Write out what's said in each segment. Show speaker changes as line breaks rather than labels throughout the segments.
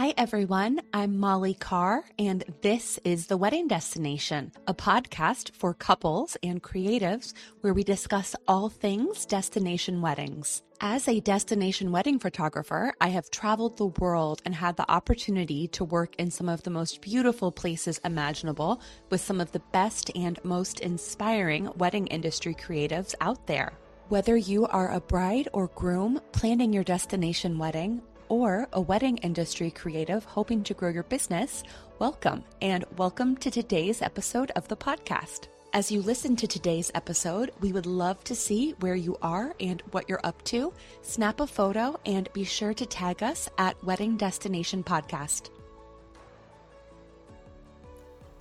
Hi, everyone. I'm Molly Carr, and this is The Wedding Destination, a podcast for couples and creatives where we discuss all things destination weddings. As a destination wedding photographer, I have traveled the world and had the opportunity to work in some of the most beautiful places imaginable with some of the best and most inspiring wedding industry creatives out there. Whether you are a bride or groom planning your destination wedding, or a wedding industry creative hoping to grow your business, welcome and welcome to today's episode of the podcast. As you listen to today's episode, we would love to see where you are and what you're up to. Snap a photo and be sure to tag us at Wedding Destination Podcast.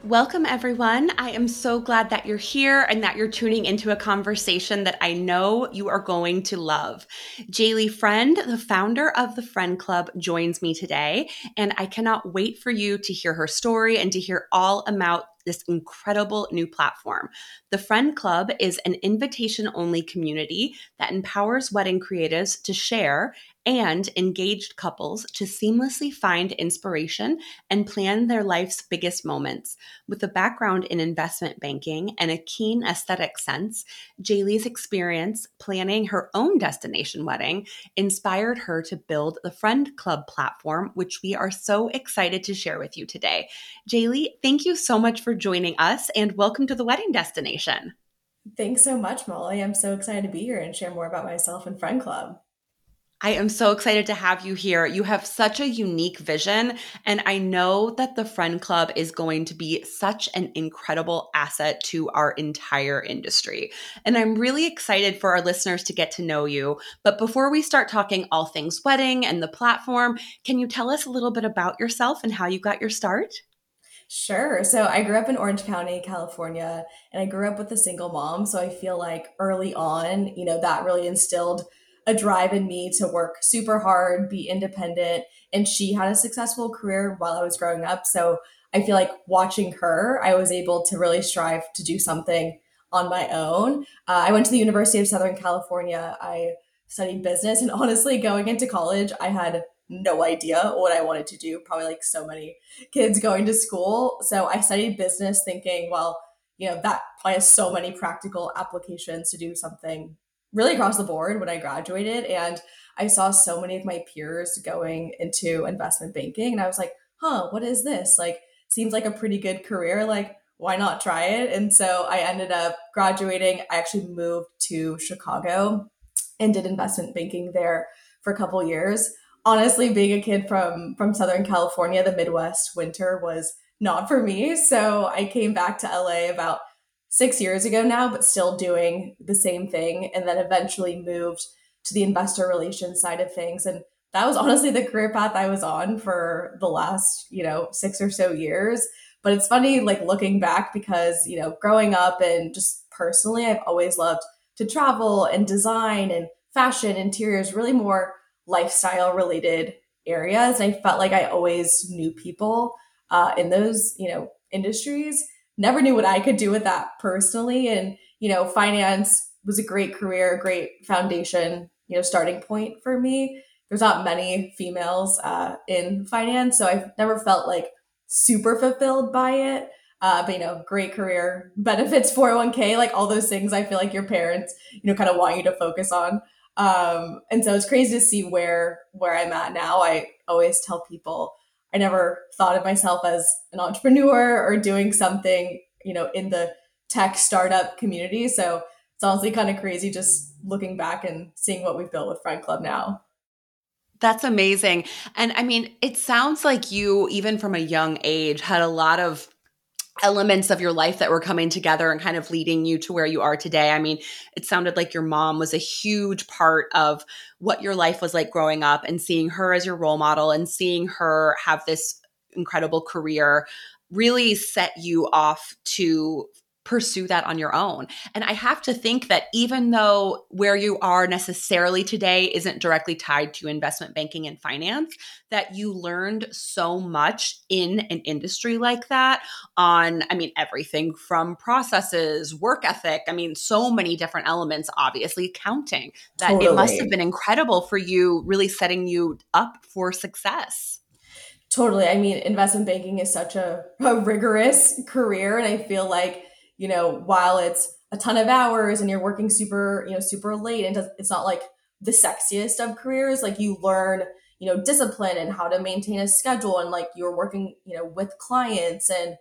Welcome, everyone. I am so glad that you're here and that you're tuning into a conversation that I know you are going to love. Jaleigh Friend, the founder of the Friend Club, joins me today, and I cannot wait for you to hear her story and to hear all about this incredible new platform. The Friend Club is an invitation only community that empowers wedding creatives to share and engaged couples to seamlessly find inspiration and plan their life's biggest moments. With a background in investment banking and a keen aesthetic sense, Jaleigh's experience planning her own destination wedding inspired her to build the Friend Club platform, which we are so excited to share with you today. Jaleigh, thank you so much for joining us and welcome to the wedding destination.
Thanks so much, Molly. I'm so excited to be here and share more about myself and Friend Club.
I am so excited to have you here. You have such a unique vision, and I know that the Friend Club is going to be such an incredible asset to our entire industry. And I'm really excited for our listeners to get to know you. But before we start talking all things wedding and the platform, can you tell us a little bit about yourself and how you got your start?
Sure. So I grew up in Orange County, California, and I grew up with a single mom. So I feel like early on, you know, that really instilled a drive in me to work super hard, be independent. And she had a successful career while I was growing up. So I feel like watching her, I was able to really strive to do something on my own. Uh, I went to the University of Southern California. I studied business. And honestly, going into college, I had no idea what I wanted to do, probably like so many kids going to school. So I studied business thinking, well, you know, that probably has so many practical applications to do something really across the board when I graduated. And I saw so many of my peers going into investment banking. And I was like, huh, what is this? Like, seems like a pretty good career. Like, why not try it? And so I ended up graduating. I actually moved to Chicago and did investment banking there for a couple years. Honestly, being a kid from from Southern California, the Midwest winter was not for me. So I came back to LA about six years ago now, but still doing the same thing. And then eventually moved to the investor relations side of things. And that was honestly the career path I was on for the last, you know, six or so years. But it's funny, like looking back, because, you know, growing up and just personally, I've always loved to travel and design and fashion, interiors, really more lifestyle related areas. And I felt like I always knew people uh, in those, you know, industries never knew what I could do with that personally. And, you know, finance was a great career, a great foundation, you know, starting point for me. There's not many females uh, in finance, so I've never felt like super fulfilled by it. Uh, but you know, great career benefits, 401k, like all those things. I feel like your parents, you know, kind of want you to focus on. Um, and so it's crazy to see where where I'm at now. I always tell people I never thought of myself as an entrepreneur or doing something, you know, in the tech startup community. So it's honestly kind of crazy just looking back and seeing what we've built with Friend Club now.
That's amazing. And I mean, it sounds like you, even from a young age, had a lot of elements of your life that were coming together and kind of leading you to where you are today. I mean, it sounded like your mom was a huge part of what your life was like growing up and seeing her as your role model and seeing her have this incredible career really set you off to pursue that on your own. And I have to think that even though where you are necessarily today isn't directly tied to investment banking and finance, that you learned so much in an industry like that on, I mean, everything from processes, work ethic, I mean, so many different elements, obviously accounting, that totally. it must have been incredible for you, really setting you up for success.
Totally. I mean, investment banking is such a, a rigorous career. And I feel like, you know, while it's a ton of hours and you're working super, you know, super late and it's not like the sexiest of careers, like you learn, you know, discipline and how to maintain a schedule and like you're working, you know, with clients and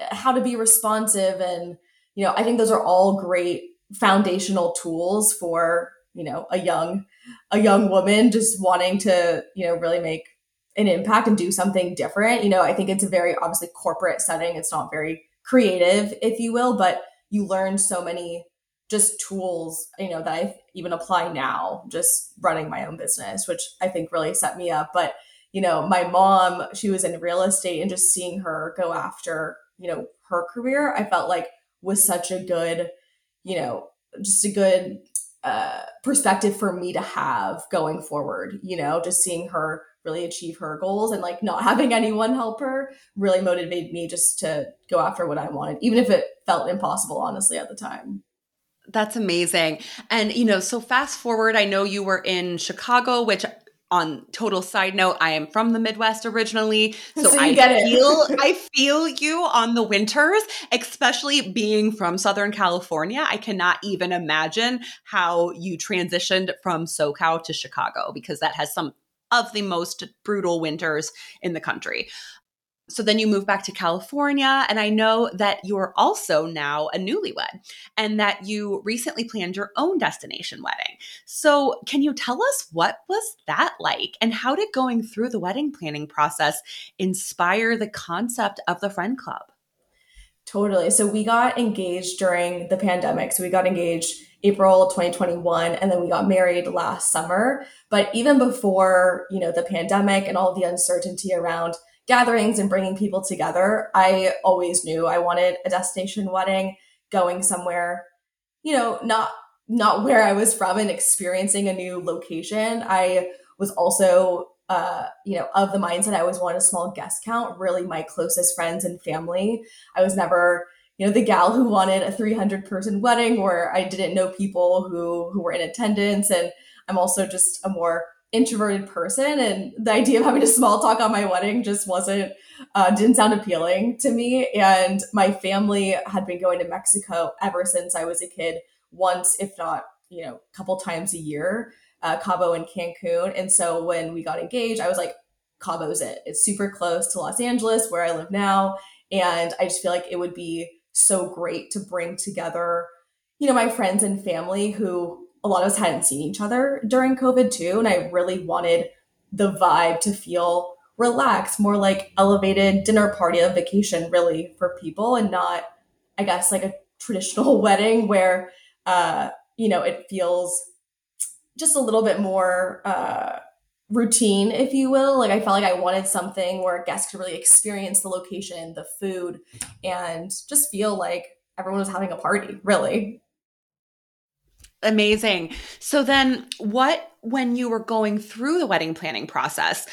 uh, how to be responsive. And, you know, I think those are all great foundational tools for, you know, a young, a young woman just wanting to, you know, really make an impact and do something different. You know, I think it's a very obviously corporate setting. It's not very creative, if you will, but you learn so many just tools, you know, that I even apply now, just running my own business, which I think really set me up. But, you know, my mom, she was in real estate and just seeing her go after, you know, her career, I felt like was such a good, you know, just a good uh, perspective for me to have going forward, you know, just seeing her really achieve her goals and like not having anyone help her really motivated me just to go after what I wanted, even if it felt impossible, honestly, at the time.
That's amazing. And, you know, so fast forward, I know you were in Chicago, which on total side note, I am from the Midwest originally, so, so I feel I feel you on the winters, especially being from Southern California. I cannot even imagine how you transitioned from SoCal to Chicago because that has some of the most brutal winters in the country. So then you move back to California, and I know that you're also now a newlywed and that you recently planned your own destination wedding. So, can you tell us what was that like and how did going through the wedding planning process inspire the concept of the Friend Club?
Totally. So, we got engaged during the pandemic. So, we got engaged April 2021 and then we got married last summer. But even before, you know, the pandemic and all the uncertainty around gatherings and bringing people together, I always knew I wanted a destination wedding going somewhere, you know, not not where I was from and experiencing a new location. I was also uh, you know, of the mindset I always wanted a small guest count, really my closest friends and family. I was never you know the gal who wanted a 300 person wedding where i didn't know people who who were in attendance and i'm also just a more introverted person and the idea of having a small talk on my wedding just wasn't uh, didn't sound appealing to me. And my family had been going to mexico ever since i was a kid once if not you know a couple times a year uh, cabo and cancun. And so when we got engaged i was like cabo's it. It's super close to los angeles where i live now. And i just feel like it would be so great to bring together, you know, my friends and family who a lot of us hadn't seen each other during COVID too. And I really wanted the vibe to feel relaxed, more like elevated dinner party of vacation, really, for people and not, I guess, like a traditional wedding where, uh, you know, it feels just a little bit more, uh, routine, if you will. Like I felt like I wanted something where guests could really experience the location, the food, and just feel like everyone was having a party, really.
Amazing. So then what when you were going through the wedding planning process,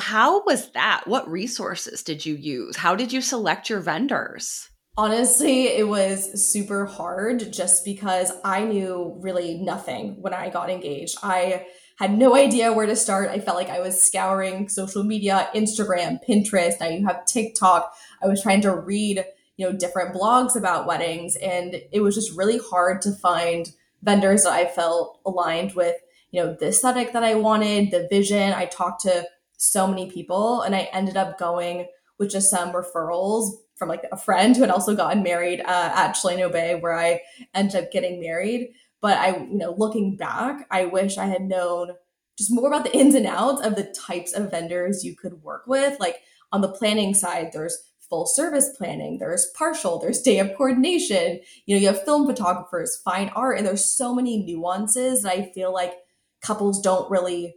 how was that? What resources did you use? How did you select your vendors?
Honestly, it was super hard just because I knew really nothing when I got engaged. I had no idea where to start. I felt like I was scouring social media, Instagram, Pinterest. Now you have TikTok. I was trying to read, you know, different blogs about weddings, and it was just really hard to find vendors that I felt aligned with, you know, the aesthetic that I wanted, the vision. I talked to so many people, and I ended up going with just some referrals from like a friend who had also gotten married uh, at Chileno Bay, where I ended up getting married. But I, you know, looking back, I wish I had known just more about the ins and outs of the types of vendors you could work with. Like on the planning side, there's full service planning, there's partial, there's day of coordination, you know, you have film photographers, fine art, and there's so many nuances that I feel like couples don't really,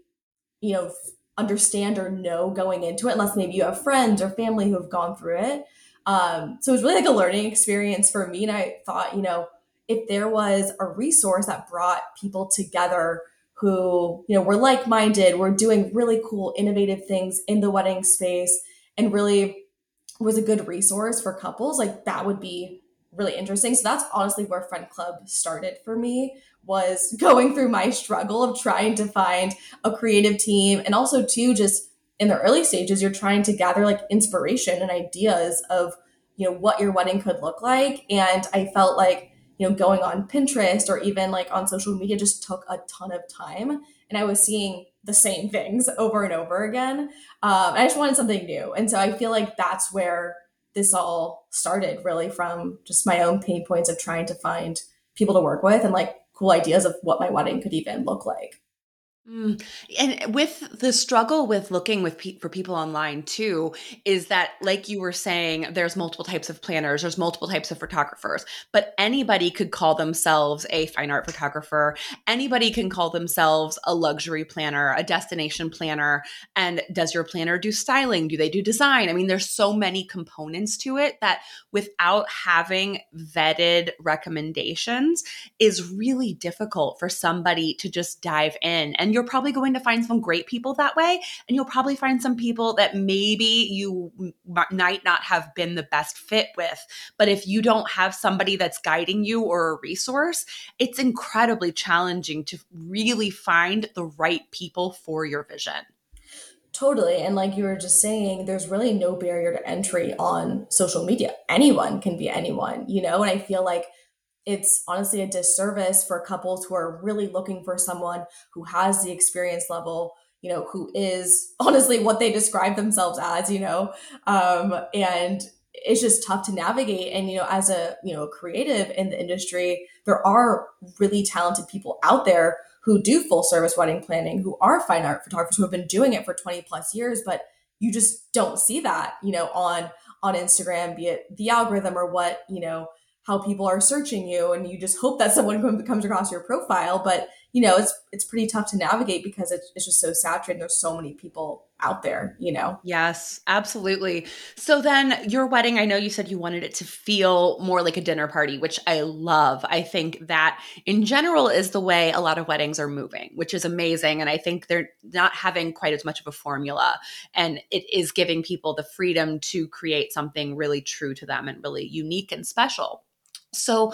you know, understand or know going into it unless maybe you have friends or family who have gone through it. Um, so it was really like a learning experience for me. And I thought, you know, if there was a resource that brought people together who, you know, were like-minded, were doing really cool, innovative things in the wedding space and really was a good resource for couples, like that would be really interesting. So that's honestly where Friend Club started for me was going through my struggle of trying to find a creative team and also too just in the early stages, you're trying to gather like inspiration and ideas of, you know, what your wedding could look like. And I felt like, you know, going on Pinterest or even like on social media just took a ton of time. And I was seeing the same things over and over again. Um, I just wanted something new. And so I feel like that's where this all started really from just my own pain points of trying to find people to work with and like cool ideas of what my wedding could even look like.
Mm. And with the struggle with looking with pe- for people online too, is that like you were saying, there's multiple types of planners, there's multiple types of photographers, but anybody could call themselves a fine art photographer. Anybody can call themselves a luxury planner, a destination planner. And does your planner do styling? Do they do design? I mean, there's so many components to it that without having vetted recommendations is really difficult for somebody to just dive in and and you're probably going to find some great people that way. And you'll probably find some people that maybe you might not have been the best fit with. But if you don't have somebody that's guiding you or a resource, it's incredibly challenging to really find the right people for your vision.
Totally. And like you were just saying, there's really no barrier to entry on social media. Anyone can be anyone, you know? And I feel like it's honestly a disservice for couples who are really looking for someone who has the experience level you know who is honestly what they describe themselves as you know? Um, and it's just tough to navigate. And you know as a you know creative in the industry there are really talented people out there who do full service wedding planning who are fine art photographers who have been doing it for 20 plus years but you just don't see that you know on on instagram be it the algorithm or what you know how people are searching you and you just hope that someone comes across your profile but you know it's it's pretty tough to navigate because it's, it's just so saturated there's so many people out there you know?
Yes absolutely. So then your wedding i know you said you wanted it to feel more like a dinner party which i love. I think that in general is the way a lot of weddings are moving which is amazing and i think they're not having quite as much of a formula and it is giving people the freedom to create something really true to them and really unique and special so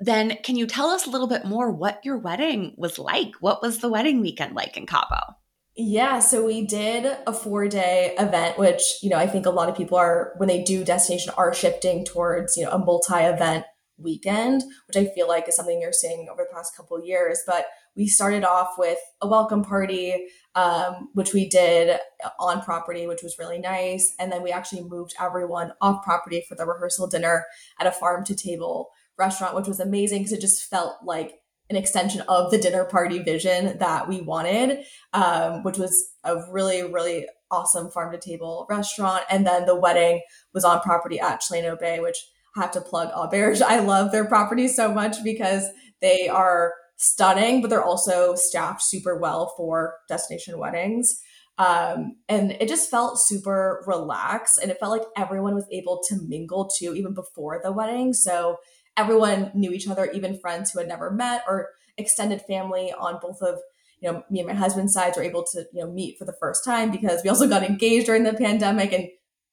then can you tell us a little bit more what your wedding was like? What was the wedding weekend like in Cabo?
Yeah, so we did a four day event, which, you know, I think a lot of people are, when they do destination, are shifting towards, you know, a multi event weekend, which I feel like is something you're seeing over the past couple years. But we started off with a welcome party, um, which we did on property, which was really nice. And then we actually moved everyone off property for the rehearsal dinner at a farm to table restaurant, which was amazing because it just felt like an extension of the dinner party vision that we wanted, um, which was a really, really awesome farm to table restaurant. And then the wedding was on property at Chileno Bay, which have to plug Auberge. I love their property so much because they are stunning, but they're also staffed super well for destination weddings. Um, and it just felt super relaxed and it felt like everyone was able to mingle too, even before the wedding. So everyone knew each other, even friends who had never met or extended family on both of you know me and my husband's sides were able to you know meet for the first time because we also got engaged during the pandemic and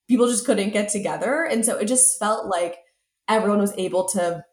people just couldn't get together and so it just felt like everyone was able to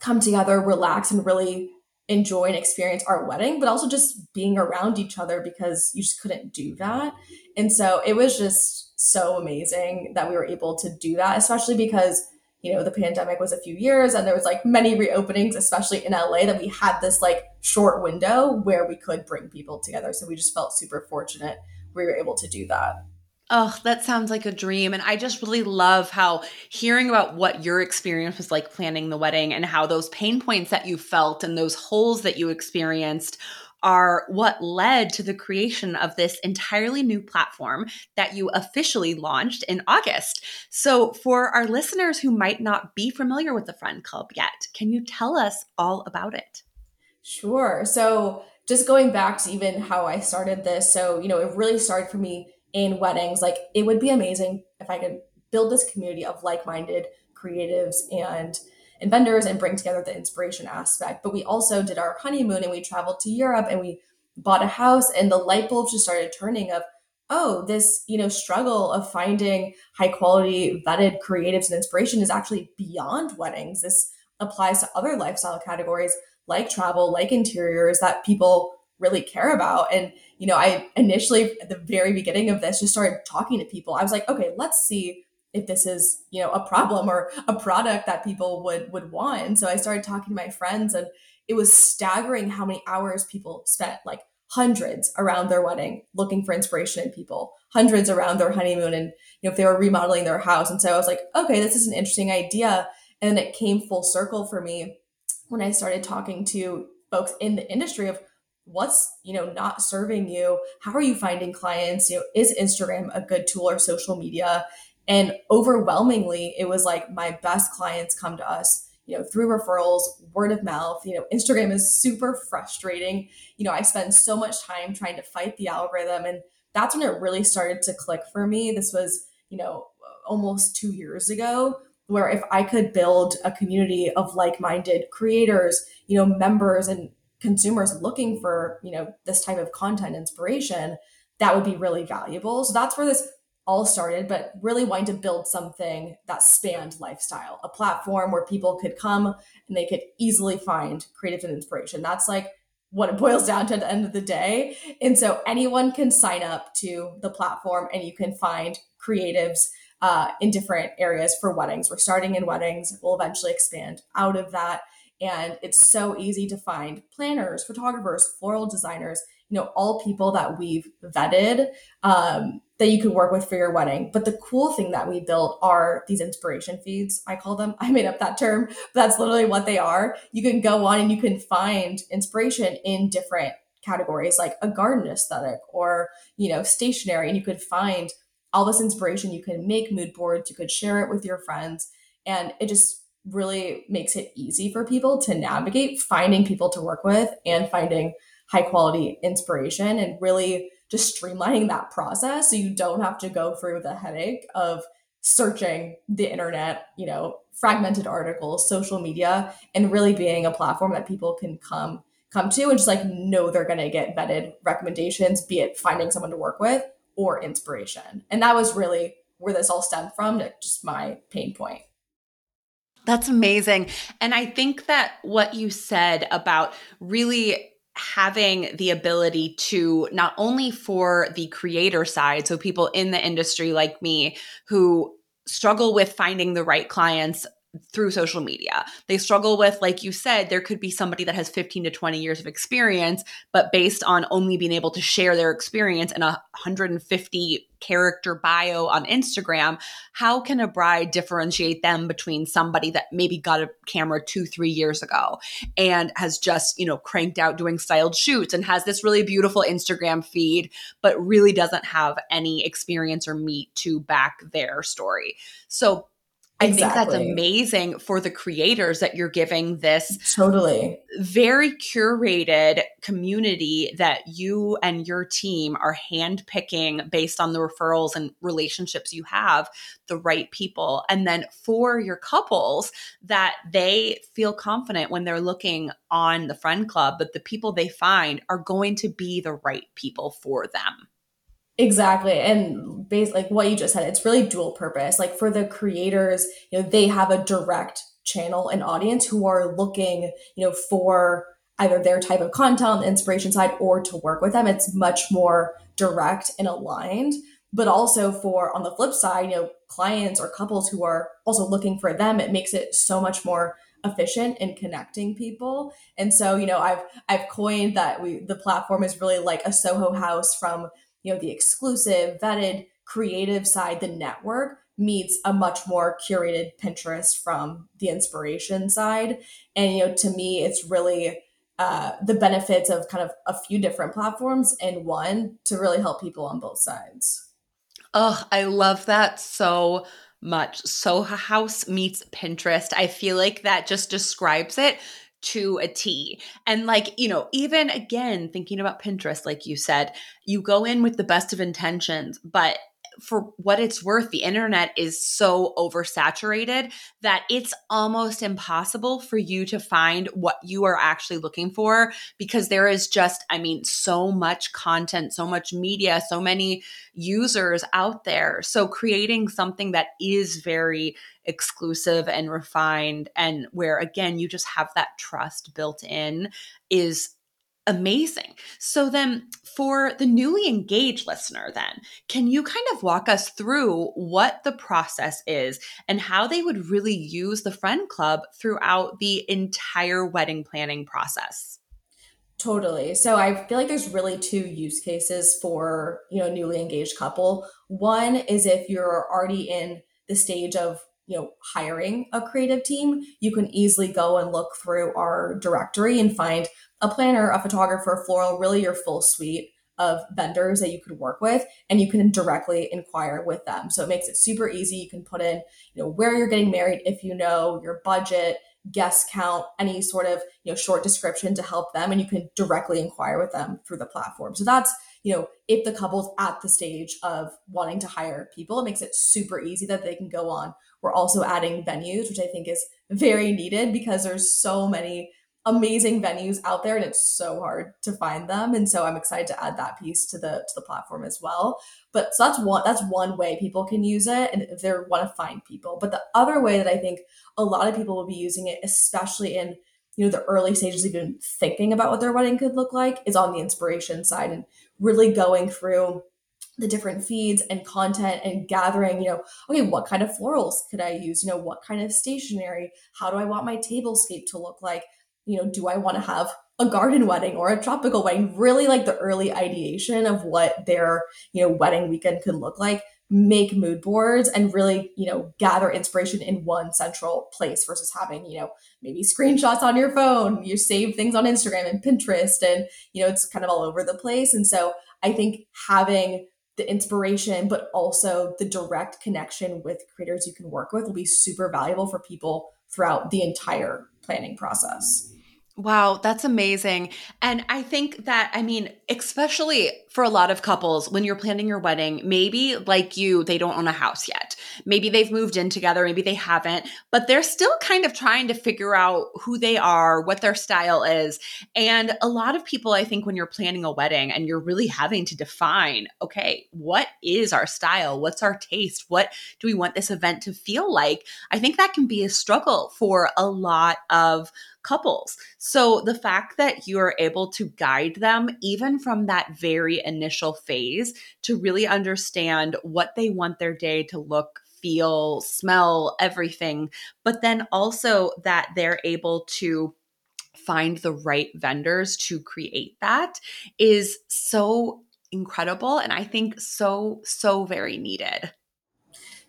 come together relax and really enjoy and experience our wedding, but also just being around each other because you just couldn't do that. And so it was just so amazing that we were able to do that, especially because, you know, the pandemic was a few years and there was like many reopenings, especially in LA, that we had this like short window where we could bring people together. So we just felt super fortunate we were able to do that.
Oh, that sounds like a dream. And I just really love how hearing about what your experience was like planning the wedding and how those pain points that you felt and those holes that you experienced are what led to the creation of this entirely new platform that you officially launched in August. So, for our listeners who might not be familiar with the Friend Club yet, can you tell us all about it?
Sure. So, just going back to even how I started this, so, you know, it really started for me in weddings. Like it would be amazing if I could build this community of like-minded creatives and and vendors and bring together the inspiration aspect. But we also did our honeymoon and we traveled to Europe and we bought a house and the light bulbs just started turning of oh this you know struggle of finding high quality vetted creatives and inspiration is actually beyond weddings this applies to other lifestyle categories like travel like interiors that people really care about. And, you know, I initially at the very beginning of this just started talking to people. I was like, okay, let's see if this is, you know, a problem or a product that people would would want. And so I started talking to my friends and it was staggering how many hours people spent like hundreds around their wedding looking for inspiration in people hundreds around their honeymoon and you know if they were remodeling their house and so i was like okay this is an interesting idea and it came full circle for me when i started talking to folks in the industry of what's you know not serving you? How are you finding clients? You know is instagram a good tool or social media? And overwhelmingly it was like my best clients come to us you know through referrals word of mouth you know instagram is super frustrating. You know i spend so much time trying to fight the algorithm and that's when it really started to click for me. This was you know almost 2 years ago where if i could build a community of like-minded creators you know members and consumers looking for you know this type of content inspiration that would be really valuable so that's where this all started, but really wanting to build something that spanned lifestyle, a platform where people could come and they could easily find creative and inspiration. That's like what it boils down to at the end of the day. And so anyone can sign up to the platform and you can find creatives uh, in different areas for weddings. We're starting in weddings, we'll eventually expand out of that. And it's so easy to find planners, photographers, floral designers, you know, all people that we've vetted um, that you could work with for your wedding. But the cool thing that we built are these inspiration feeds. I call them. I made up that term, but that's literally what they are. You can go on and you can find inspiration in different categories like a garden aesthetic or, you know, stationery and you could find all this inspiration. You can make mood boards, you could share it with your friends and it just really makes it easy for people to navigate finding people to work with and finding high quality inspiration and really just streamlining that process so you don't have to go through the headache of searching the internet, you know, fragmented articles, social media, and really being a platform that people can come come to and just like know they're going to get vetted recommendations, be it finding someone to work with or inspiration. And that was really where this all stemmed from, just my pain point.
That's amazing. And I think that what you said about really having the ability to not only for the creator side, so people in the industry like me who struggle with finding the right clients through social media. They struggle with, like you said, there could be somebody that has 15 to 20 years of experience, but based on only being able to share their experience in a 150 character bio on Instagram, how can a bride differentiate them between somebody that maybe got a camera two, three years ago and has just, you know, cranked out doing styled shoots and has this really beautiful Instagram feed, but really doesn't have any experience or meat to back their story? So I exactly. think that's amazing for the creators that you're giving this
totally
very curated community that you and your team are handpicking based on the referrals and relationships you have, the right people. And then for your couples that they feel confident when they're looking on the friend club that the people they find are going to be the right people for them.
Exactly. And based like what you just said, it's really dual purpose. Like for the creators, you know, they have a direct channel and audience who are looking, you know, for either their type of content on the inspiration side or to work with them. It's much more direct and aligned. But also for on the flip side, you know, clients or couples who are also looking for them, it makes it so much more efficient in connecting people. And so, you know, I've I've coined that we the platform is really like a Soho house from you know the exclusive vetted creative side the network meets a much more curated pinterest from the inspiration side. And you know to me it's really uh, the benefits of kind of a few different platforms and one to really help people on both sides.
Oh i love that so much. Soho house meets pinterest. I feel like that just describes it to a T. And like, you know, even again, thinking about Pinterest, like you said, you go in with the best of intentions, but for what it's worth, the internet is so oversaturated that it's almost impossible for you to find what you are actually looking for because there is just, I mean, so much content, so much media, so many users out there. So creating something that is very exclusive and refined and where again you just have that trust built in is Amazing. So then for the newly engaged listener then, can you kind of walk us through what the process is and how they would really use the friend club throughout the entire wedding planning process?
Totally. So I feel like there's really two use cases for, you know, newly engaged couple. One is if you're already in the stage of you know hiring a creative team you can easily go and look through our directory and find a planner a photographer floral really your full suite of vendors that you could work with and you can directly inquire with them. So it makes it super easy. You can put in you know where you're getting married if you know your budget guest count any sort of you know short description to help them and you can directly inquire with them through the platform. So that's you know if the couple's at the stage of wanting to hire people it makes it super easy that they can go on we're also adding venues, which I think is very needed because there's so many amazing venues out there and it's so hard to find them. And so i'm excited to add that piece to the to the platform as well. But so that's one that's one way people can use it and if they want to find people. But the other way that i think a lot of people will be using it especially in you know the early stages even thinking about what their wedding could look like is on the inspiration side and really going through the different feeds and content and gathering, you know, okay, what kind of florals could I use? You know, what kind of stationery? How do I want my tablescape to look like? You know, do I want to have a garden wedding or a tropical wedding? Really like the early ideation of what their, you know, wedding weekend could look like. Make mood boards and really, you know, gather inspiration in one central place versus having, you know, maybe screenshots on your phone. You save things on Instagram and Pinterest and, you know, it's kind of all over the place. And so I think having the inspiration, but also the direct connection with creators you can work with will be super valuable for people throughout the entire planning process.
Wow, that's amazing. And I think that, I mean, especially for a lot of couples, when you're planning your wedding, maybe like you, they don't own a house yet. Maybe they've moved in together, maybe they haven't, but they're still kind of trying to figure out who they are, what their style is. And a lot of people, I think, when you're planning a wedding and you're really having to define, okay, what is our style? What's our taste? What do we want this event to feel like? I think that can be a struggle for a lot of couples. So the fact that you're able to guide them, even from that very initial phase, to really understand what they want their day to look, feel, smell, everything, but then also that they're able to find the right vendors to create that is so incredible and I think so, so very needed.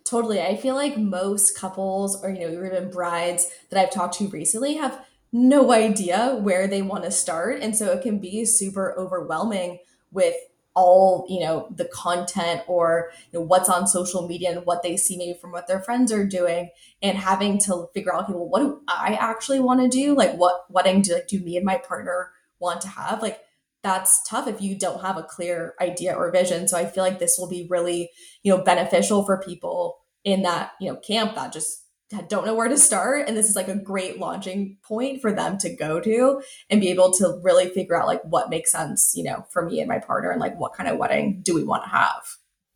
Totally. I feel like most couples or, you know, even brides that I've talked to recently have no idea where they want to start. And so it can be super overwhelming with all you know the content or you know, what's on social media and what they see maybe from what their friends are doing and having to figure out okay well what do i actually want to do? Like what wedding do like do me and my partner want to have? Like that's tough if you don't have a clear idea or vision. So i feel like this will be really you know beneficial for people in that you know camp that just don't know where to start and this is like a great launching point for them to go to and be able to really figure out like what makes sense you know for me and my partner and like what kind of wedding do we want to have.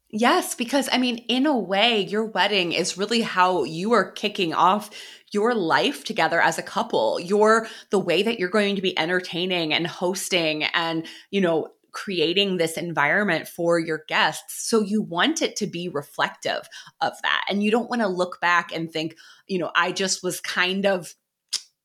Yes because i mean in a way your wedding is really how you are kicking off your life together as a couple. Your the way that you're going to be entertaining and hosting and you know creating this environment for your guests. So you want it to be reflective of that. And you don't want to look back and think, you know, I just was kind of,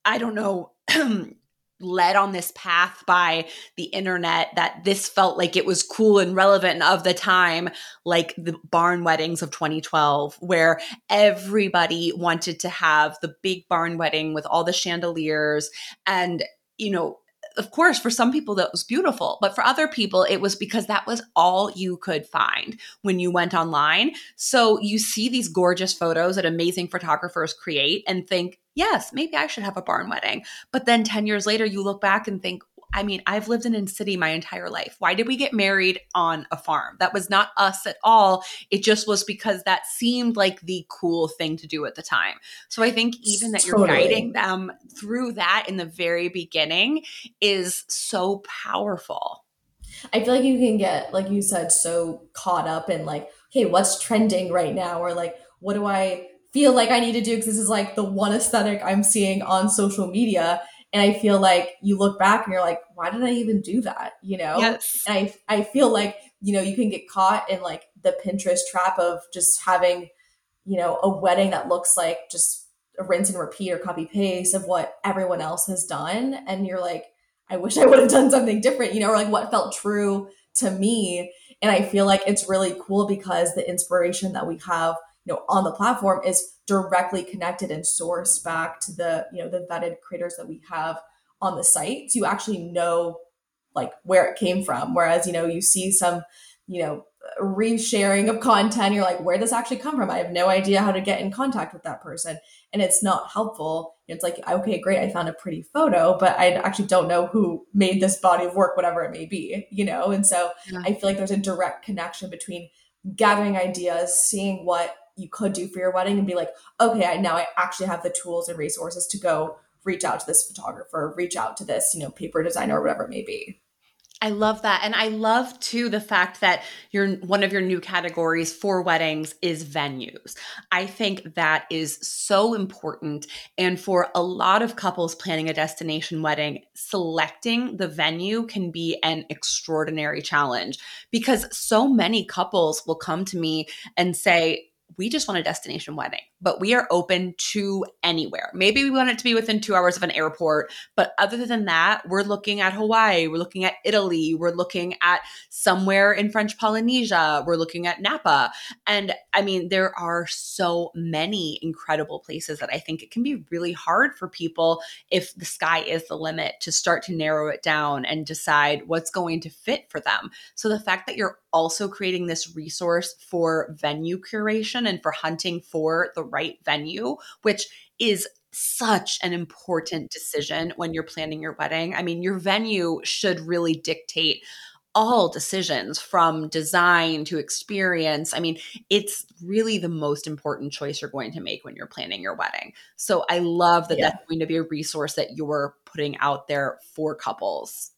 I don't know, led on this path by the internet that this felt like it was cool and relevant of the time like the barn weddings of 2012 where everybody wanted to have the big barn wedding with all the chandeliers and you know of course, for some people that was beautiful, but for other people, it was because that was all you could find when you went online. So you see these gorgeous photos that amazing photographers create and think, yes, maybe I should have a barn wedding. But then 10 years later, you look back and think, I mean, I've lived in a city my entire life. Why did we get married on a farm? That was not us at all. It just was because that seemed like the cool thing to do at the time. So I think even that you're guiding them through that in the very beginning is so powerful.
I feel like you can get, like you said, so caught up in like, hey, what's trending right now? Or like, what do I feel like I need to do? Because this is like the one aesthetic I'm seeing on social media And I feel like you look back and you're like, why did I even do that? You know?
Yes.
And I I feel like, you know, you can get caught in like the Pinterest trap of just having, you know, a wedding that looks like just a rinse and repeat or copy paste of what everyone else has done. And you're like, I wish I would have done something different, you know, or like what felt true to me. And I feel like it's really cool because the inspiration that we have, you know, on the platform is directly connected and sourced back to the, you know, the vetted creators that we have on the site. So you actually know like where it came from. Whereas, you know, you see some, you know, resharing of content you're like where does this actually come from i have no idea how to get in contact with that person and it's not helpful it's like okay great i found a pretty photo but i actually don't know who made this body of work whatever it may be you know and so yeah. i feel like there's a direct connection between gathering ideas seeing what you could do for your wedding and be like okay I, now i actually have the tools and resources to go reach out to this photographer reach out to this you know paper designer or whatever it may be
I love that. And I love too the fact that your one of your new categories for weddings is venues. I think that is so important. And for a lot of couples planning a destination wedding, selecting the venue can be an extraordinary challenge because so many couples will come to me and say, we just want a destination wedding, but we are open to anywhere. Maybe we want it to be within two hours of an airport, but other than that, we're looking at Hawaii, we're looking at Italy, we're looking at somewhere in French Polynesia, we're looking at Napa. And I mean, there are so many incredible places that I think it can be really hard for people if the sky is the limit to start to narrow it down and decide what's going to fit for them. So the fact that you're also creating this resource for venue curation and for hunting for the right venue, which is such an important decision when you're planning your wedding. I mean, your venue should really dictate all decisions from design to experience. I mean, it's really the most important choice you're going to make when you're planning your wedding. So I love that yeah. that's going to be a resource that you're putting out there for couples.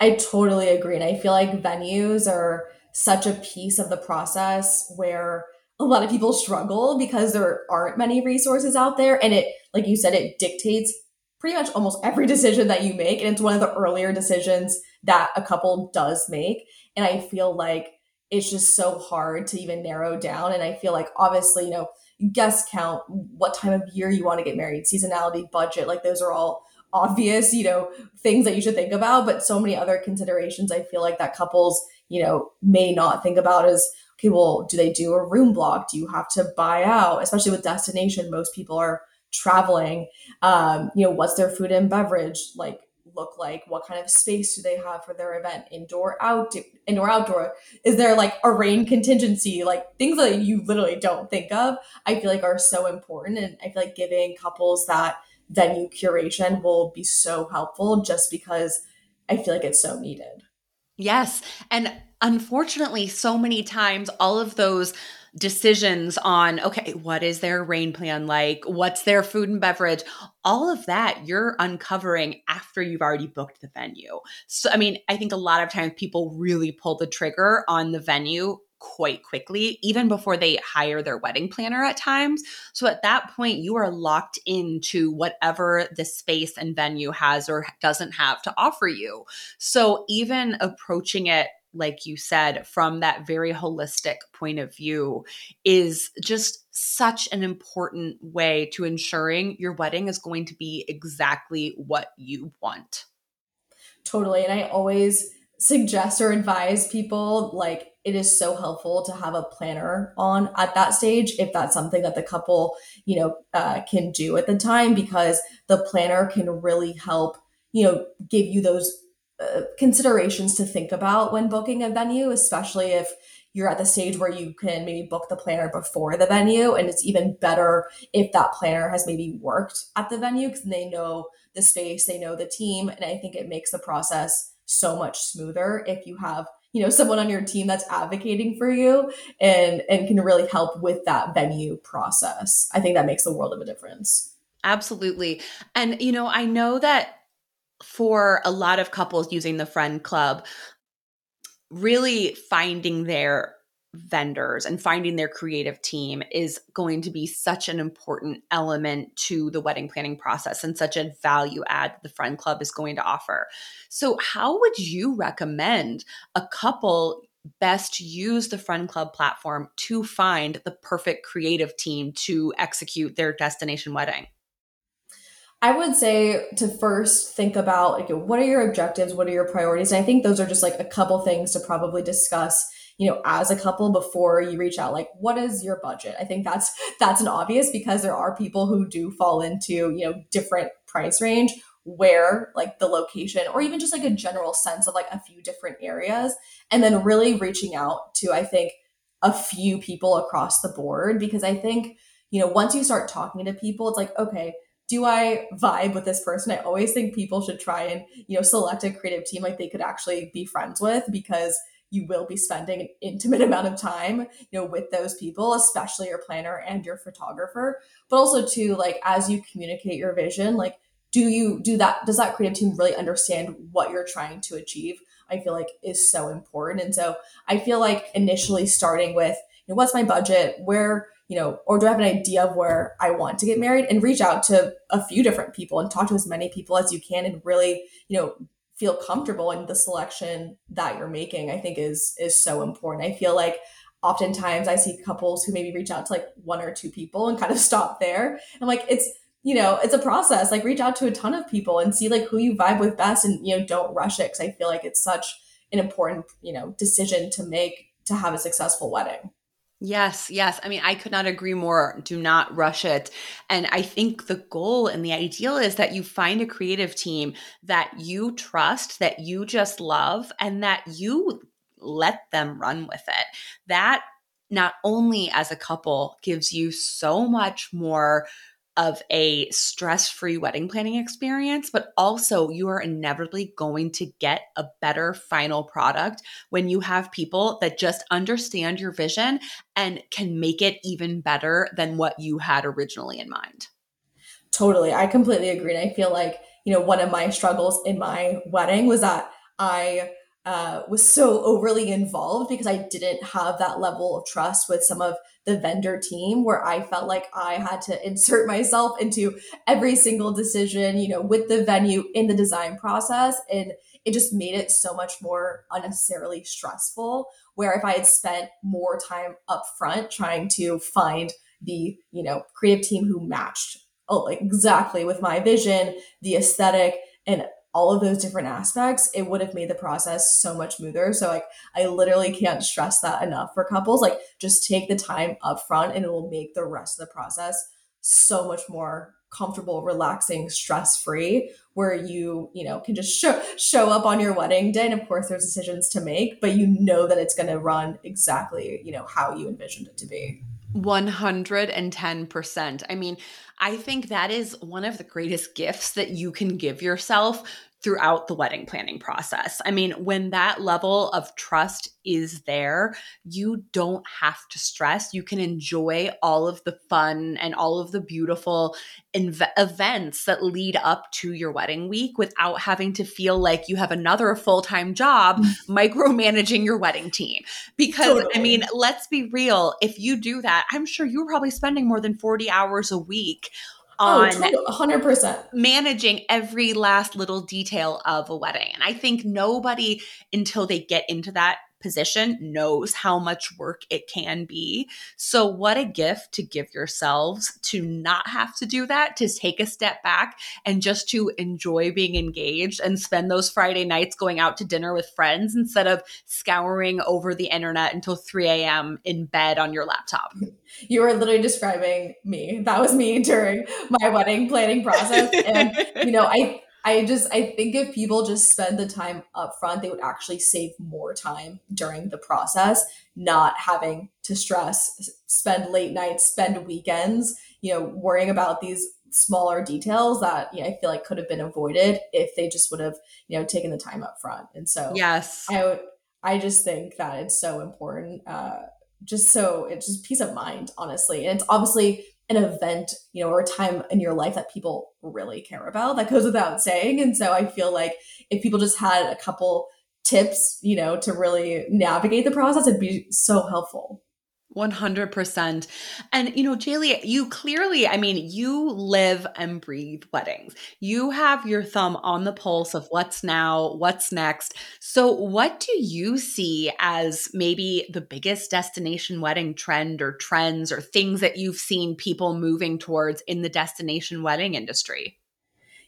I totally agree. And I feel like venues are such a piece of the process where a lot of people struggle because there aren't many resources out there. And it, like you said, it dictates pretty much almost every decision that you make. And it's one of the earlier decisions that a couple does make. And I feel like it's just so hard to even narrow down. And I feel like obviously, you know, guest count, what time of year you want to get married, seasonality, budget, like those are all obvious, you know, things that you should think about. But so many other considerations I feel like that couples you know, may not think about as okay, well, do they do a room block? Do you have to buy out? Especially with destination, most people are traveling. Um, you know, what's their food and beverage like look like? What kind of space do they have for their event? Indoor, out, indoor, outdoor. Is there like a rain contingency? Like things that you literally don't think of. I feel like are so important, and I feel like giving couples that venue curation will be so helpful, just because I feel like it's so needed.
Yes. And unfortunately, so many times, all of those decisions on, okay, what is their rain plan like? What's their food and beverage? All of that you're uncovering after you've already booked the venue. So, I mean, I think a lot of times people really pull the trigger on the venue quite quickly, even before they hire their wedding planner at times. So at that point, you are locked into whatever the space and venue has or doesn't have to offer you. So even approaching it like you said, from that very holistic point of view, is just such an important way to ensuring your wedding is going to be exactly what you want.
Totally. And I always suggest or advise people like it is so helpful to have a planner on at that stage if that's something that the couple you know uh, can do at the time because the planner can really help you know give you those uh, considerations to think about when booking a venue especially if you're at the stage where you can maybe book the planner before the venue and it's even better if that planner has maybe worked at the venue because they know the space they know the team and i think it makes the process so much smoother if you have you know someone on your team that's advocating for you and and can really help with that venue process. I think that makes a world of a difference.
Absolutely. And you know i know that for a lot of couples using the friend club really finding their vendors and finding their creative team is going to be such an important element to the wedding planning process and such a value add the friend club is going to offer. So, how would you recommend a couple best use the friend club platform to find the perfect creative team to execute their destination wedding?
I would say to first think about like what are your objectives, what are your priorities? And I think those are just like a couple things to probably discuss you know as a couple before you reach out. Like what is your budget? I think that's that's an obvious because there are people who do fall into you know different price range where like the location or even just like a general sense of like a few different areas and then really reaching out to i think a few people across the board because i think you know once you start talking to people it's like okay do I vibe with this person? I always think people should try and, you know, select a creative team like they could actually be friends with because you will be spending an intimate amount of time you know with those people especially your planner and your photographer. But also too like as you communicate your vision like do you do that does that creative team really understand what you're trying to achieve? I feel like is so important. And so i feel like initially starting with you know, what's my budget? Where you know or do i have an idea of where i want to get married and reach out to a few different people and talk to as many people as you can and really you know feel comfortable in the selection that you're making i think is is so important. I feel like oftentimes i see couples who maybe reach out to like one or two people and kind of stop there. I'm like it's you know it's a process. Like reach out to a ton of people and see like who you vibe with best and you know don't rush it because i feel like it's such an important you know decision to make to have a successful wedding
Yes, yes. I mean, I could not agree more. Do not rush it. And I think the goal and the ideal is that you find a creative team that you trust, that you just love, and that you let them run with it. That not only as a couple gives you so much more of a stress free wedding planning experience, but also you are inevitably going to get a better final product when you have people that just understand your vision and can make it even better than what you had originally in mind.
Totally. I completely agree. And I feel like, you know, one of my struggles in my wedding was that I uh, was so overly involved because I didn't have that level of trust with some of the vendor team where I felt like I had to insert myself into every single decision, you know, with the venue in the design process. And it just made it so much more unnecessarily stressful. Where if I had spent more time up front trying to find the, you know, creative team who matched oh, exactly with my vision, the aesthetic, and all of those different aspects, it would have made the process so much smoother. So like I literally can't stress that enough for couples. Like just take the time up front and it will make the rest of the process so much more comfortable, relaxing, stress-free where you, you know, can just show show up on your wedding day and of course there's decisions to make, but you know that it's going to run exactly, you know, how you envisioned it to be.
110%. I mean, I think that is one of the greatest gifts that you can give yourself throughout the wedding planning process. I mean, when that level of trust is there, you don't have to stress. You can enjoy all of the fun and all of the beautiful inv- events that lead up to your wedding week without having to feel like you have another full time job mm. micromanaging your wedding team. Because, totally. I mean, let's be real, if you do that, I'm sure you're probably spending more than 40 hours a week
on oh, 100%
managing every last little detail of a wedding. And I think nobody until they get into that position knows how much work it can be. So, what a gift to give yourselves to not have to do that, to take a step back and just to enjoy being engaged and spend those Friday nights going out to dinner with friends instead of scouring over the internet until 3 a.m. in bed on your laptop.
You are literally describing me. That was me during my wedding planning process. And, you know, I, I just I think if people just spend the time up front, they would actually save more time during the process, not having to stress, spend late nights, spend weekends, you know, worrying about these smaller details that you know, I feel like could have been avoided if they just would have, you know, taken the time up front. And so
yes,
I would I just think that it's so important. Uh just so it's just peace of mind, honestly. And it's obviously an event, you know, or a time in your life that people really care about. That goes without saying. And so I feel like if people just had a couple tips, you know, to really navigate the process, it'd be so helpful.
100%. And, you know, Jaleigh, you clearly, I mean, you live and breathe weddings. You have your thumb on the pulse of what's now, what's next. So, what do you see as maybe the biggest destination wedding trend or trends or things that you've seen people moving towards in the destination wedding industry?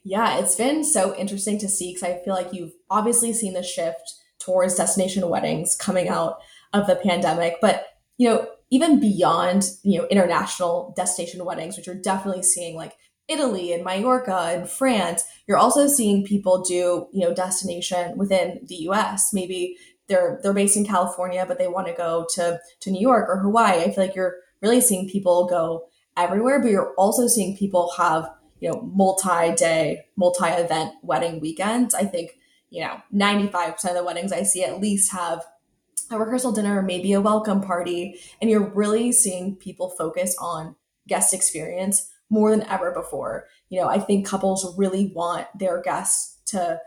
Yeah, it's been so interesting to see because I feel like you've obviously seen the shift towards destination weddings coming out of the pandemic. But, you know, even beyond you know international destination weddings which you're definitely seeing like italy and mallorca and france you're also seeing people do you know destination within the us maybe they're they're based in california but they want to go to to new york or hawaii. I feel like you're really seeing people go everywhere but you're also seeing people have you know multi-day multi-event wedding weekends. I think you know 95% of the weddings i see at least have a rehearsal dinner, or maybe a welcome party, and you're really seeing people focus on guest experience more than ever before. You know, I think couples really want their guests to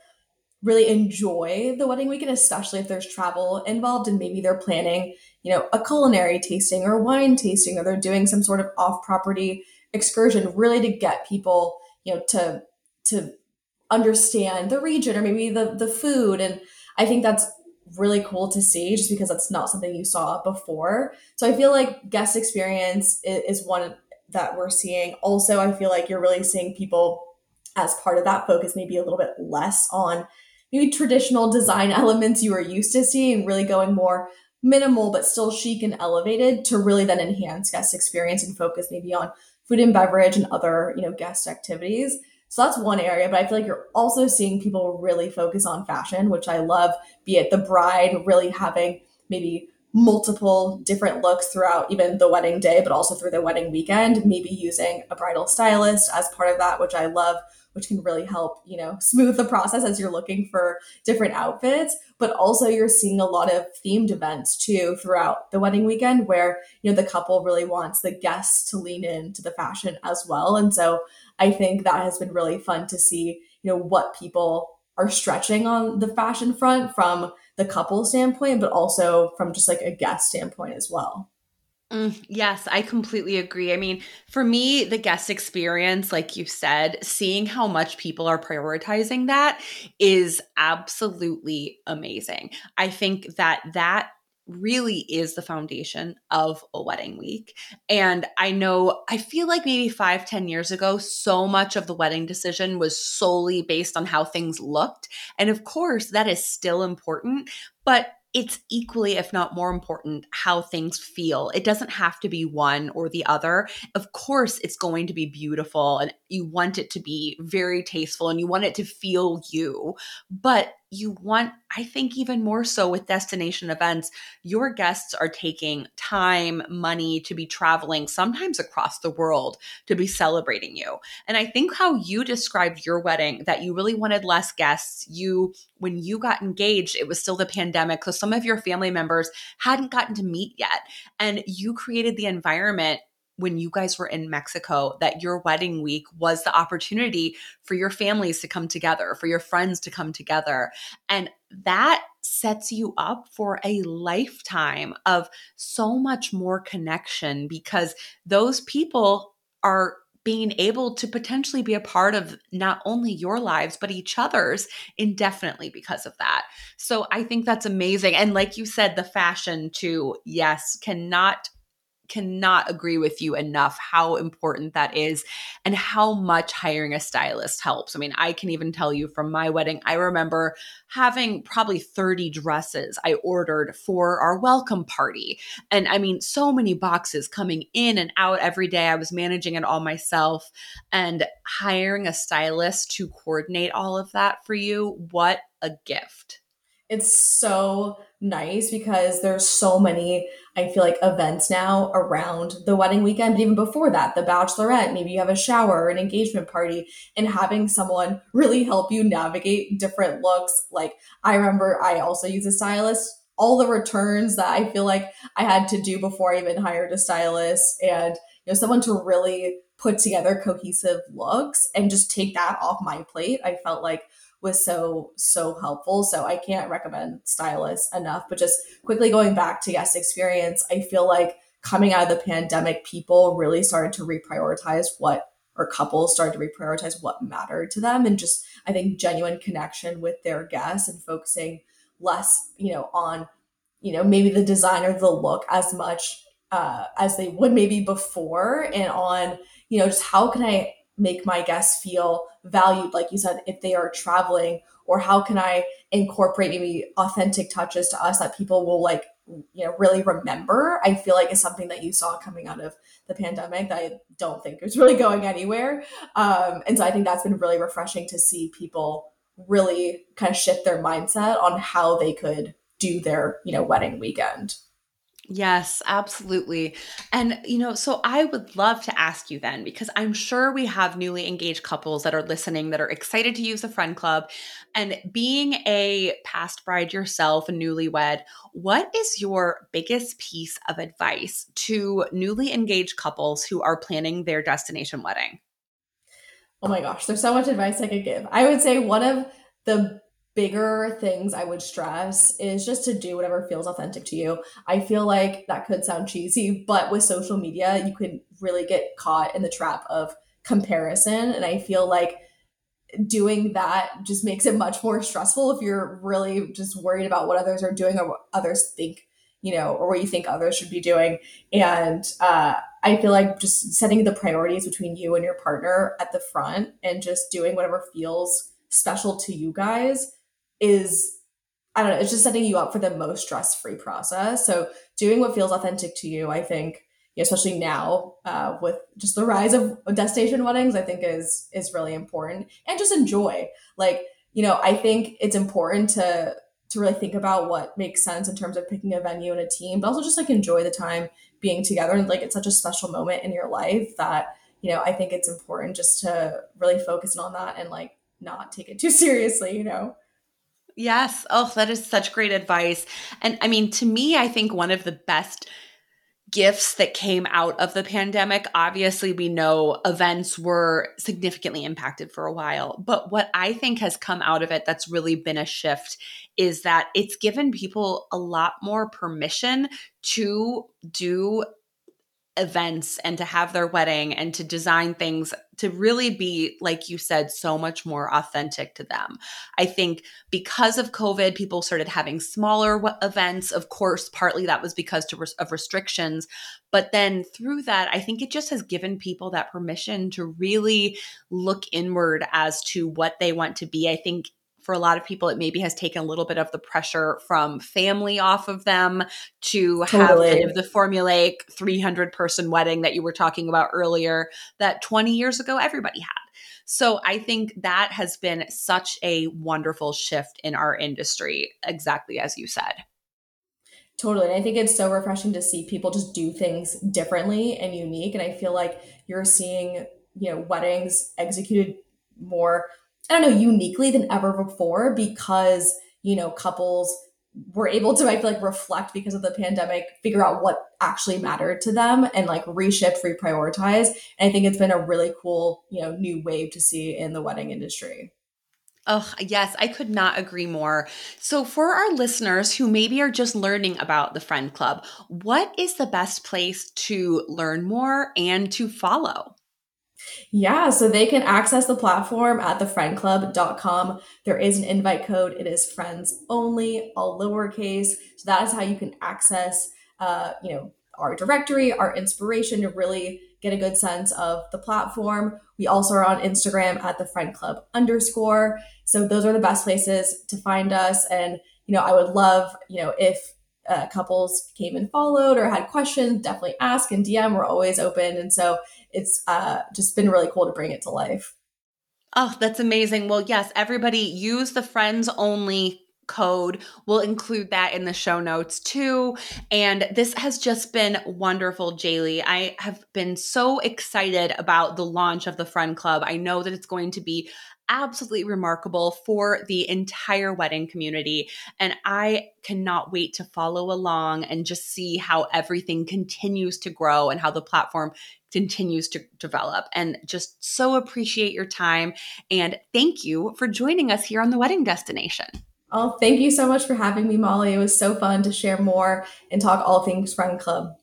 really enjoy the wedding weekend, especially if there's travel involved and maybe they're planning, you know, a culinary tasting or wine tasting or they're doing some sort of off-property excursion really to get people, you know, to to understand the region or maybe the the food and I think that's really cool to see just because that's not something you saw before. So I feel like guest experience is one that we're seeing. Also, I feel like you're really seeing people as part of that focus maybe a little bit less on maybe traditional design elements you were used to seeing, really going more minimal but still chic and elevated to really then enhance guest experience and focus maybe on food and beverage and other, you know, guest activities. So that's one area, but I feel like you're also seeing people really focus on fashion, which I love, be it the bride really having maybe multiple different looks throughout even the wedding day, but also through the wedding weekend, maybe using a bridal stylist as part of that, which I love, which can really help, you know, smooth the process as you're looking for different outfits. But also you're seeing a lot of themed events too throughout the wedding weekend where, you know, the couple really wants the guests to lean into the fashion as well. And so I think that has been really fun to see, you know, what people are stretching on the fashion front from the couple standpoint, but also from just like a guest standpoint as well.
Mm, yes, I completely agree. I mean, for me, the guest experience, like you said, seeing how much people are prioritizing that is absolutely amazing. I think that that really is the foundation of a wedding week. And I know, I feel like maybe five, ten years ago, so much of the wedding decision was solely based on how things looked. And of course, that is still important. But it's equally, if not more important, how things feel. It doesn't have to be one or the other. Of course, it's going to be beautiful and you want it to be very tasteful and you want it to feel you. But you want, I think, even more so with destination events, your guests are taking time, money to be traveling, sometimes across the world, to be celebrating you. And I think how you described your wedding, that you really wanted less guests. You, when you got engaged, it was still the pandemic. So some of your family members hadn't gotten to meet yet. And you created the environment when you guys were in Mexico that your wedding week was the opportunity for your families to come together, for your friends to come together. And that sets you up for a lifetime of so much more connection because those people are being able to potentially be a part of not only your lives but each other's indefinitely because of that. So I think that's amazing and like you said the fashion too yes cannot cannot agree with you enough how important that is and how much hiring a stylist helps. I mean, I can even tell you from my wedding, I remember having probably 30 dresses I ordered for our welcome party. And I mean, so many boxes coming in and out every day. I was managing it all myself and hiring a stylist to coordinate all of that for you. What a gift
it's so nice because there's so many i feel like events now around the wedding weekend but even before that the bachelorette maybe you have a shower or an engagement party and having someone really help you navigate different looks like i remember i also use a stylist all the returns that i feel like i had to do before i even hired a stylist and you know someone to really put together cohesive looks and just take that off my plate. I felt like was so so helpful. So I can't recommend stylists enough. But just quickly going back to guest experience, I feel like coming out of the pandemic, people really started to reprioritize what or couples started to reprioritize what mattered to them and just I think genuine connection with their guests and focusing less, you know, on, you know, maybe the design or the look as much uh, as they would maybe before and on, you know, just how can I make my guests feel valued, like you said, if they are traveling, or how can I incorporate maybe authentic touches to us that people will like, you know, really remember? I feel like is something that you saw coming out of the pandemic that I don't think is really going anywhere. Um, and so I think that's been really refreshing to see people really kind of shift their mindset on how they could do their, you know, wedding weekend.
Yes, absolutely. And, you know, so I would love to ask you then, because I'm sure we have newly engaged couples that are listening that are excited to use the Friend Club. And being a past bride yourself, a newlywed, what is your biggest piece of advice to newly engaged couples who are planning their destination wedding?
Oh my gosh, there's so much advice I could give. I would say one of the bigger things I would stress is just to do whatever feels authentic to you. I feel like that could sound cheesy, but with social media, you can really get caught in the trap of comparison. And I feel like doing that just makes it much more stressful if you're really just worried about what others are doing or what others think, you know, or what you think others should be doing. And uh, I feel like just setting the priorities between you and your partner at the front and just doing whatever feels special to you guys is I don't know, it's just setting you up for the most stress free process. So doing what feels authentic to you, I think, especially now uh, with just the rise of destination weddings, I think is is really important. And just enjoy. Like, you know, I think it's important to to really think about what makes sense in terms of picking a venue and a team, but also just like enjoy the time being together. And like it's such a special moment in your life that, you know, I think it's important just to really focus on that and like not take it too seriously, you know.
Yes. Oh, that is such great advice. And I mean, to me, I think one of the best gifts that came out of the pandemic, obviously, we know events were significantly impacted for a while. But what I think has come out of it that's really been a shift is that it's given people a lot more permission to do events and to have their wedding and to design things to really be like you said so much more authentic to them. I think because of covid people started having smaller events. Of course partly that was because of restrictions. But then through that i think it just has given people that permission to really look inward as to what they want to be. I think for a lot of people, it maybe has taken a little bit of the pressure from family off of them to totally. have kind of the formulaic 300 person wedding that you were talking about earlier that 20 years ago everybody had. So I think that has been such a wonderful shift in our industry, exactly as you said.
Totally. And I think it's so refreshing to see people just do things differently and unique. And I feel like you're seeing, you know, weddings executed more I don't know, uniquely than ever before because, you know, couples were able to, I feel like, reflect because of the pandemic, figure out what actually mattered to them and like reshift, reprioritize. And I think it's been a really cool, you know, new wave to see in the wedding industry.
Oh, yes, I could not agree more. So, for our listeners who maybe are just learning about the Friend Club, what is the best place to learn more and to follow?
Yeah, so they can access the platform at thefriendclub.com. There is an invite code. It is friends only, all lowercase. So that is how you can access, uh, you know, our directory, our inspiration to really get a good sense of the platform. We also are on Instagram at the friend club underscore. So those are the best places to find us. And, you know, I would love, you know, if uh, couples came and followed or had questions, definitely ask and DM. We're always open. And so it's uh, just been really cool to bring it to life.
Oh, that's amazing. Well, yes, everybody use the friends only code. We'll include that in the show notes too. And this has just been wonderful, Jaleigh. I have been so excited about the launch of the Friend Club. I know that it's going to be absolutely remarkable for the entire wedding community. And I cannot wait to follow along and just see how everything continues to grow and how the platform continues to develop. And just so appreciate your time. And thank you for joining us here on the wedding destination.
Oh, thank you so much for having me, Molly. It was so fun to share more and talk all things Friend Club.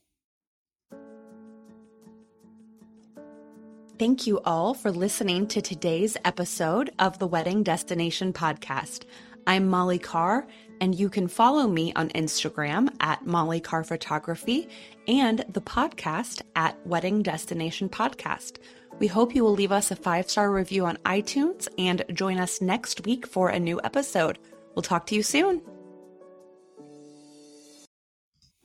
Thank you all for listening to today's episode of the Wedding Destination Podcast. I'm Molly Carr, and you can follow me on Instagram at Molly Carr Photography and the podcast at Wedding Destination Podcast. We hope you will leave us a five star review on iTunes and join us next week for a new episode. We'll talk to you soon.